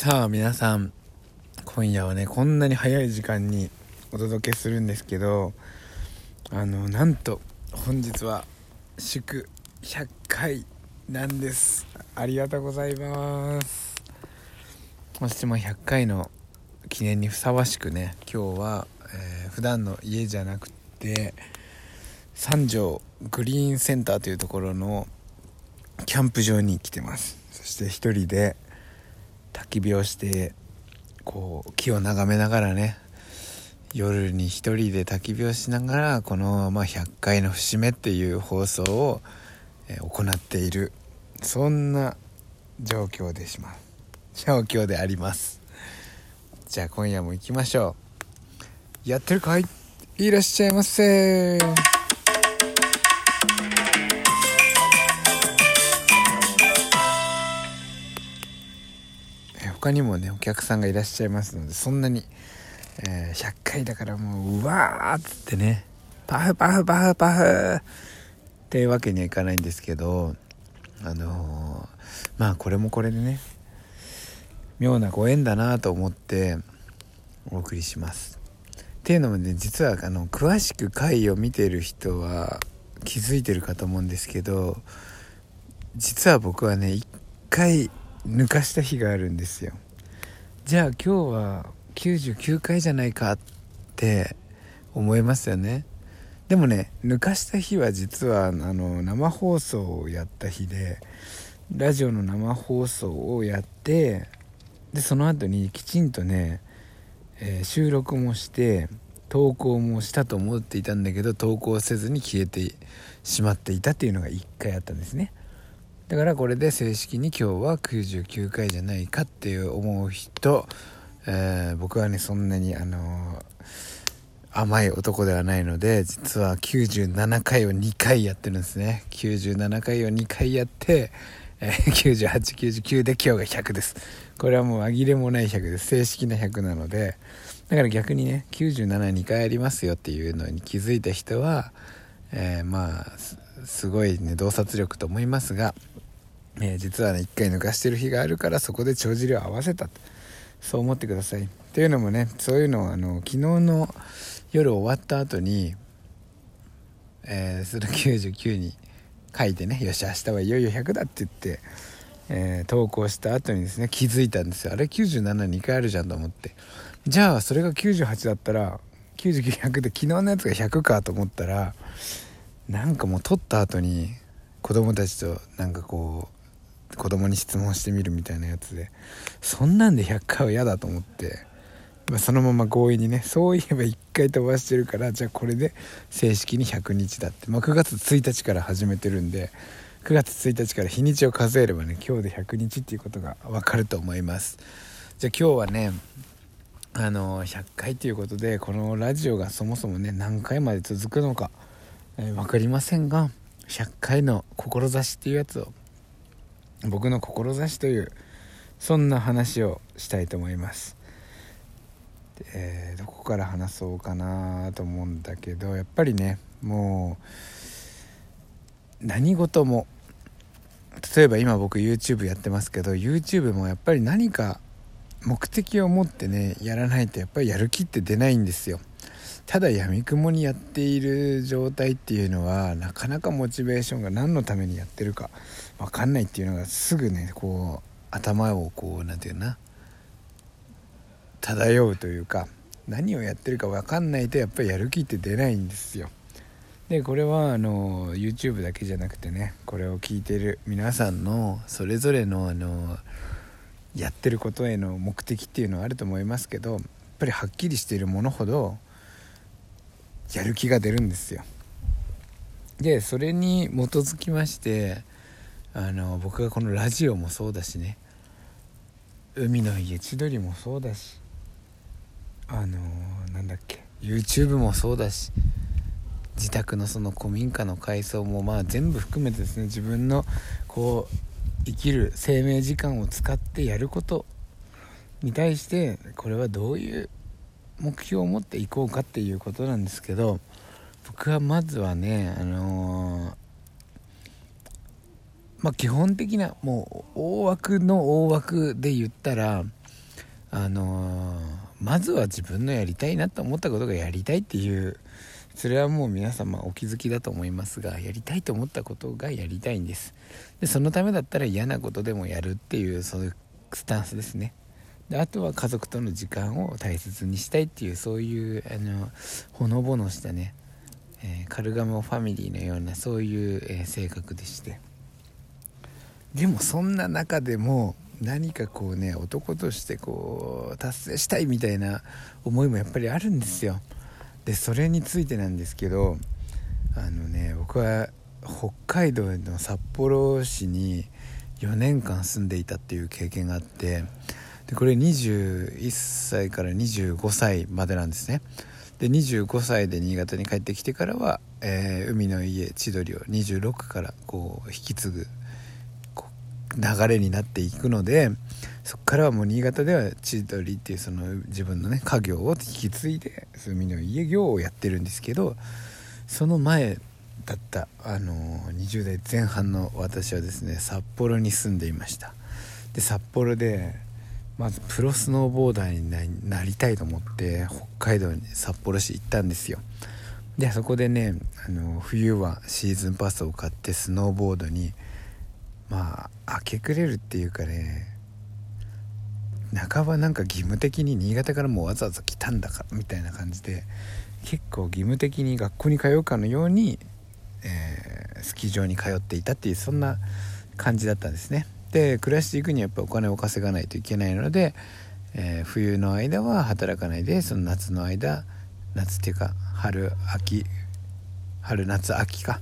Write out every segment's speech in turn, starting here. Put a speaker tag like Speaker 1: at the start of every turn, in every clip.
Speaker 1: さあ皆さん今夜はねこんなに早い時間にお届けするんですけどあのなんと本日は祝100回なんです。ありがとうございます。そしても100回の記念にふさわしくね今日は、えー、普段の家じゃなくて三条グリーンセンターというところのキャンプ場に来てます。そして一人で焚き火をしてこう木を眺めながらね夜に一人で焚き火をしながらこの、まあ、100回の節目っていう放送を、え行っているそんな状況でします。状況であります。じゃあ今夜も行きましょう。やってるかい？いらっしゃいませ。他にもねお客さんがいらっしゃいますのでそんなに、えー、100回だからもううわーっつってねパフパフパフパフっていうわけにはいかないんですけどあのー、まあこれもこれでね妙なご縁だなと思ってお送りします。っていうのもね実はあの詳しく回を見てる人は気づいてるかと思うんですけど実は僕はね一回抜かした日があるんですよ。じゃあ今日は99回じゃないかって思いますよね。でもね抜かした日は実はあの生放送をやった日でラジオの生放送をやってでその後にきちんとね、えー、収録もして投稿もしたと思っていたんだけど投稿せずに消えてしまっていたっていうのが1回あったんですね。だからこれで正式に今日は99回じゃないかっていう思う人、えー、僕はねそんなにあのー、甘い男ではないので実は97回を2回やってるんですね。97回を2回やって、えー、9899で今日が100です。これはもう紛れもない100です。正式な100なのでだから逆にね972回ありますよっていうのに気づいた人は、えー、まあすごいね洞察力と思いますがえー、実はね1回抜かしてる日があるからそこで帳尻を合わせたそう思ってください。っていうのもねそういうのをあの昨日の夜終わった後に、えー、それ99に書いてねよし明日はいよいよ100だって言って、えー、投稿した後にですね気づいたんですよ。あれ972回あるじゃんと思って。じゃあそれが98だったら99100で昨日のやつが100かと思ったらなんかもう撮った後に子供たちとなんかこう子供に質問してみるみたいなやつでそんなんで100回は嫌だと思って、まあ、そのまま強引にねそういえば1回飛ばしてるからじゃあこれで正式に100日だって、まあ、9月1日から始めてるんで9月1日から日にちを数えればね今日で100日っていうことが分かると思います。じゃあ今日はねあの100回ということでこのラジオがそもそもね何回まで続くのか、えー、分かりませんが100回の志っていうやつを僕の志というそんな話をしたいと思います、えー、どこから話そうかなと思うんだけどやっぱりねもう何事も例えば今僕 YouTube やってますけど YouTube もやっぱり何か目的を持ってねやらないとやっぱりやる気って出ないんですよ。ただやみくもにやっている状態っていうのはなかなかモチベーションが何のためにやってるか。分かんないっていうのがすぐねこう頭をこう何て言うな。漂うというか何をやってるか分かんないとやっぱりやる気って出ないんですよ。でこれはあの YouTube だけじゃなくてねこれを聞いてる皆さんのそれぞれのあのやってることへの目的っていうのはあると思いますけどやっぱりはっきりしているものほどやる気が出るんですよ。でそれに基づきましてあの僕がこのラジオもそうだしね。海の家千鳥もそうだし。あのなんだっけ。YouTube もそうだし。自宅のその古民家の改装もまあ全部含めてですね。自分のこう生きる生命時間を使ってやることに対してこれはどういう目標を持っていこうかっていうことなんですけど僕はまずはねあのー、まあ基本的なもう大枠の大枠で言ったらあのー、まずは自分のやりたいなと思ったことがやりたいっていうそれはもう皆様お気づきだと思いますがやりたいと思ったことがやりたいんです。でそのためだったら嫌なことでもやるっていうそういうスタンスですね。であとは家族との時間を大切にしたいっていうそういうあのほのぼのしたね、えー、カルガモファミリーのようなそういう、えー、性格でして。でもそんな中でも何かこうね男としてこう達成したいみたいな思いもやっぱりあるんですよ。でそれについてなんですけどあのね僕は北海道の札幌市に4年間住んでいたっていう経験があってでこれ21歳から25歳までなんですね。で25歳で新潟に帰ってきてからは、えー、海の家千鳥を26からこう引き継ぐ流れになっていくのでそこからはもう新潟では千鳥っていうその自分のね家業を引き継いで海の家業をやってるんですけどその前だったあの20代前半の私はですね札幌に住んでいました。で札幌でまずプロスノーボーダーになりたいと思って北海道に札幌市行ったんですよ。でそこでねあの冬はシーズンパスを買ってスノーボードにまあ明け暮れるっていうかね半ばなんか義務的に新潟からもうわざわざ来たんだからみたいな感じで結構義務的に学校に通うかのように、えー、スキー場に通っていたっていうそんな感じだったんですね。で暮らしていくにはやっぱお金を稼がないといけないので、えー、冬の間は働かないでその夏の間夏っていうか春秋春夏秋か。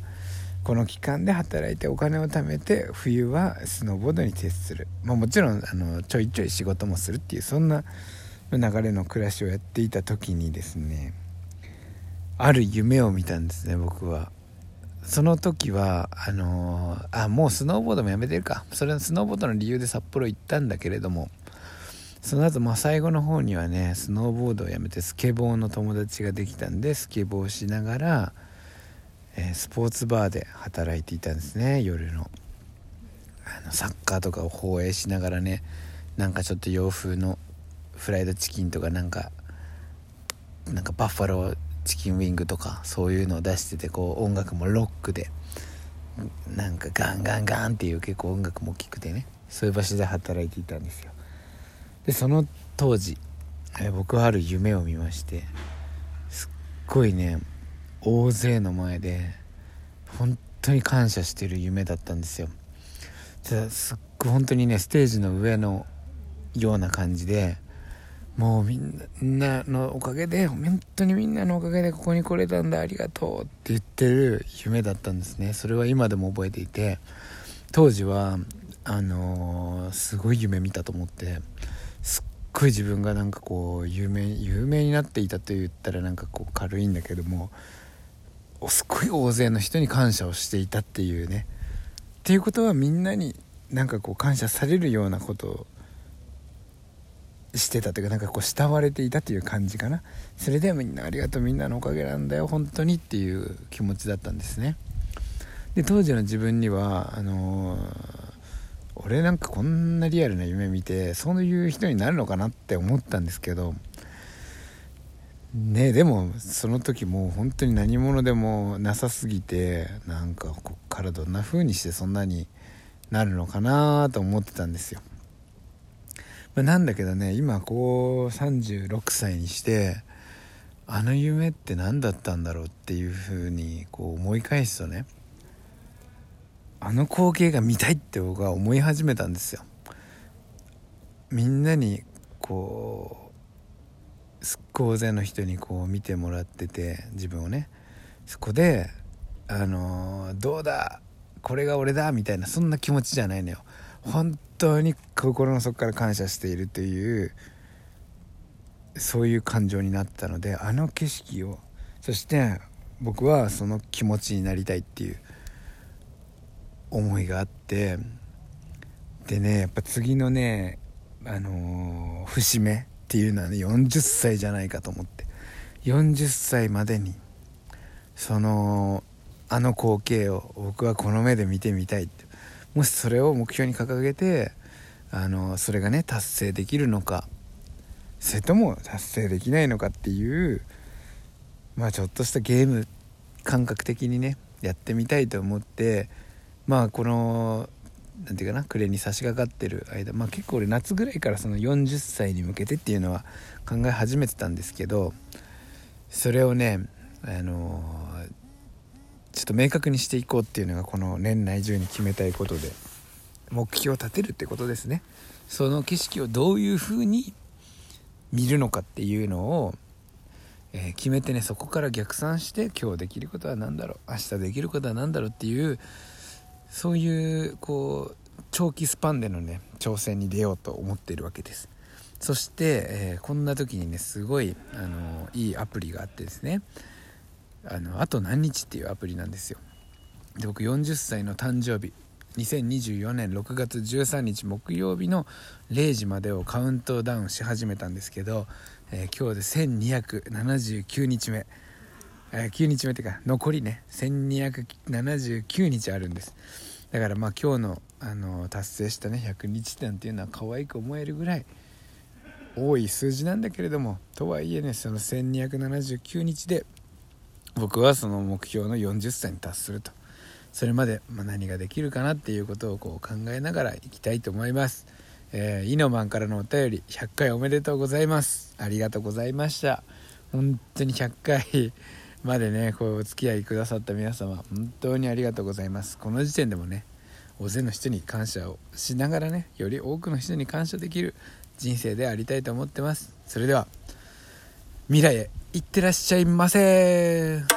Speaker 1: この期間で働いてお金を貯めて冬はスノーボードに徹する、まあ、もちろんあのちょいちょい仕事もするっていうそんな流れの暮らしをやっていた時にですねある夢を見たんですね僕は。その時はあのー、あもうスノーボードもやめてるか。それのスノーボードの理由で札幌行ったんだけれどもその後まあ最後の方にはねスノーボードをやめてスケボーの友達ができたんでスケボーしながらえー、スポーツバーで働いていたんですね夜の。あのサッカーとかを放映しながらねなんかちょっと洋風のフライドチキンとかなんかなんかバッファローチキンウィングとかそういうのを出しててこう音楽もロックでなんかガンガンガンっていう結構音楽も大きくてねそういう場所で働いていたんですよ。でその当時、え僕はある夢を見ましてすっごいね大勢の前で本当に感謝してる夢だったんですよ。すっごい本当にねステージの上のような感じでもうみんなのおかげで本当にみんなのおかげでここに来れたんだありがとうって言ってる夢だったんですね。それは今でも覚えていて当時はあのー、すごい夢見たと思ってすっごい自分がなんかこう有名有名になっていたと言ったらなんかこう軽いんだけどもすっごい大勢の人に感謝をしていたっていうね。っていうことはみんなになんかこう感謝されるようなことをしてたというかなんかこう慕われていたという感じかな。それでみんなありがとうみんなのおかげなんだよ本当にっていう気持ちだったんですね。で当時の自分にはあのー、俺なんかこんなリアルな夢見てそういう人になるのかなって思ったんですけどねでもその時もう本当に何者でもなさすぎてなんかこっからどんな風にしてそんなになるのかなと思ってたんですよ、まあ、なんだけどね今こう36歳にしてあの夢って何だったんだろうっていう風にこう思い返すとねあの光景が見たいって僕は思い始めたんですよ。みんなにこうすっごい大勢の人にこう見てもらってて自分をね。そこであのー、どうだこれが俺だみたいなそんな気持ちじゃないのよ。本当に心の底から感謝しているというそういう感情になったのであの景色をそして僕はその気持ちになりたいっていう思いがあってでねやっぱ次のねあのー、節目っていうのはね40歳じゃないかと思って。40歳までにそのあの光景を僕はこの目で見てみたいって。もしそれを目標に掲げてあのそれがね達成できるのか。それとも達成できないのかっていうまあちょっとしたゲーム感覚的にねやってみたいと思ってまあこの何て言うかな暮れに差し掛かってる間まあ結構俺夏ぐらいからその40歳に向けてっていうのは考え始めてたんですけどそれをねあのちょっと明確にしていこうっていうのがこの年内中に決めたいことで目標を立てるってことですね。その景色をどういう風に見るのかっていうのを、えー、決めてねそこから逆算して今日できることは何だろう明日できることは何だろうっていうそういうこう長期スパンでのね挑戦に出ようと思っているわけです。そして、えー、こんな時にねすごい、あのいいアプリがあってですね。あのあと何日っていうアプリなんですよ。で僕40歳の誕生日。2024年6月13日木曜日の0時までをカウントダウンし始めたんですけど、えー、今日で1279日目、え、9日目っていうか残りね1279日あるんですだからまあ今日の、あの達成したね100日点っていうのは可愛く思えるぐらい多い数字なんだけれどもとはいえねその1279日で僕はその目標の40歳に達するとそれまで、ま何ができるかなっていうことをこう考えながらいきたいと思います。えー、イノマンからのお便り100回おめでとうございます。ありがとうございました。本当に100回までね、こうお付き合いくださった皆様、本当にありがとうございます。この時点でもね、大勢の人に感謝をしながらね、より多くの人に感謝できる人生でありたいと思ってます。それでは、未来へ行ってらっしゃいませ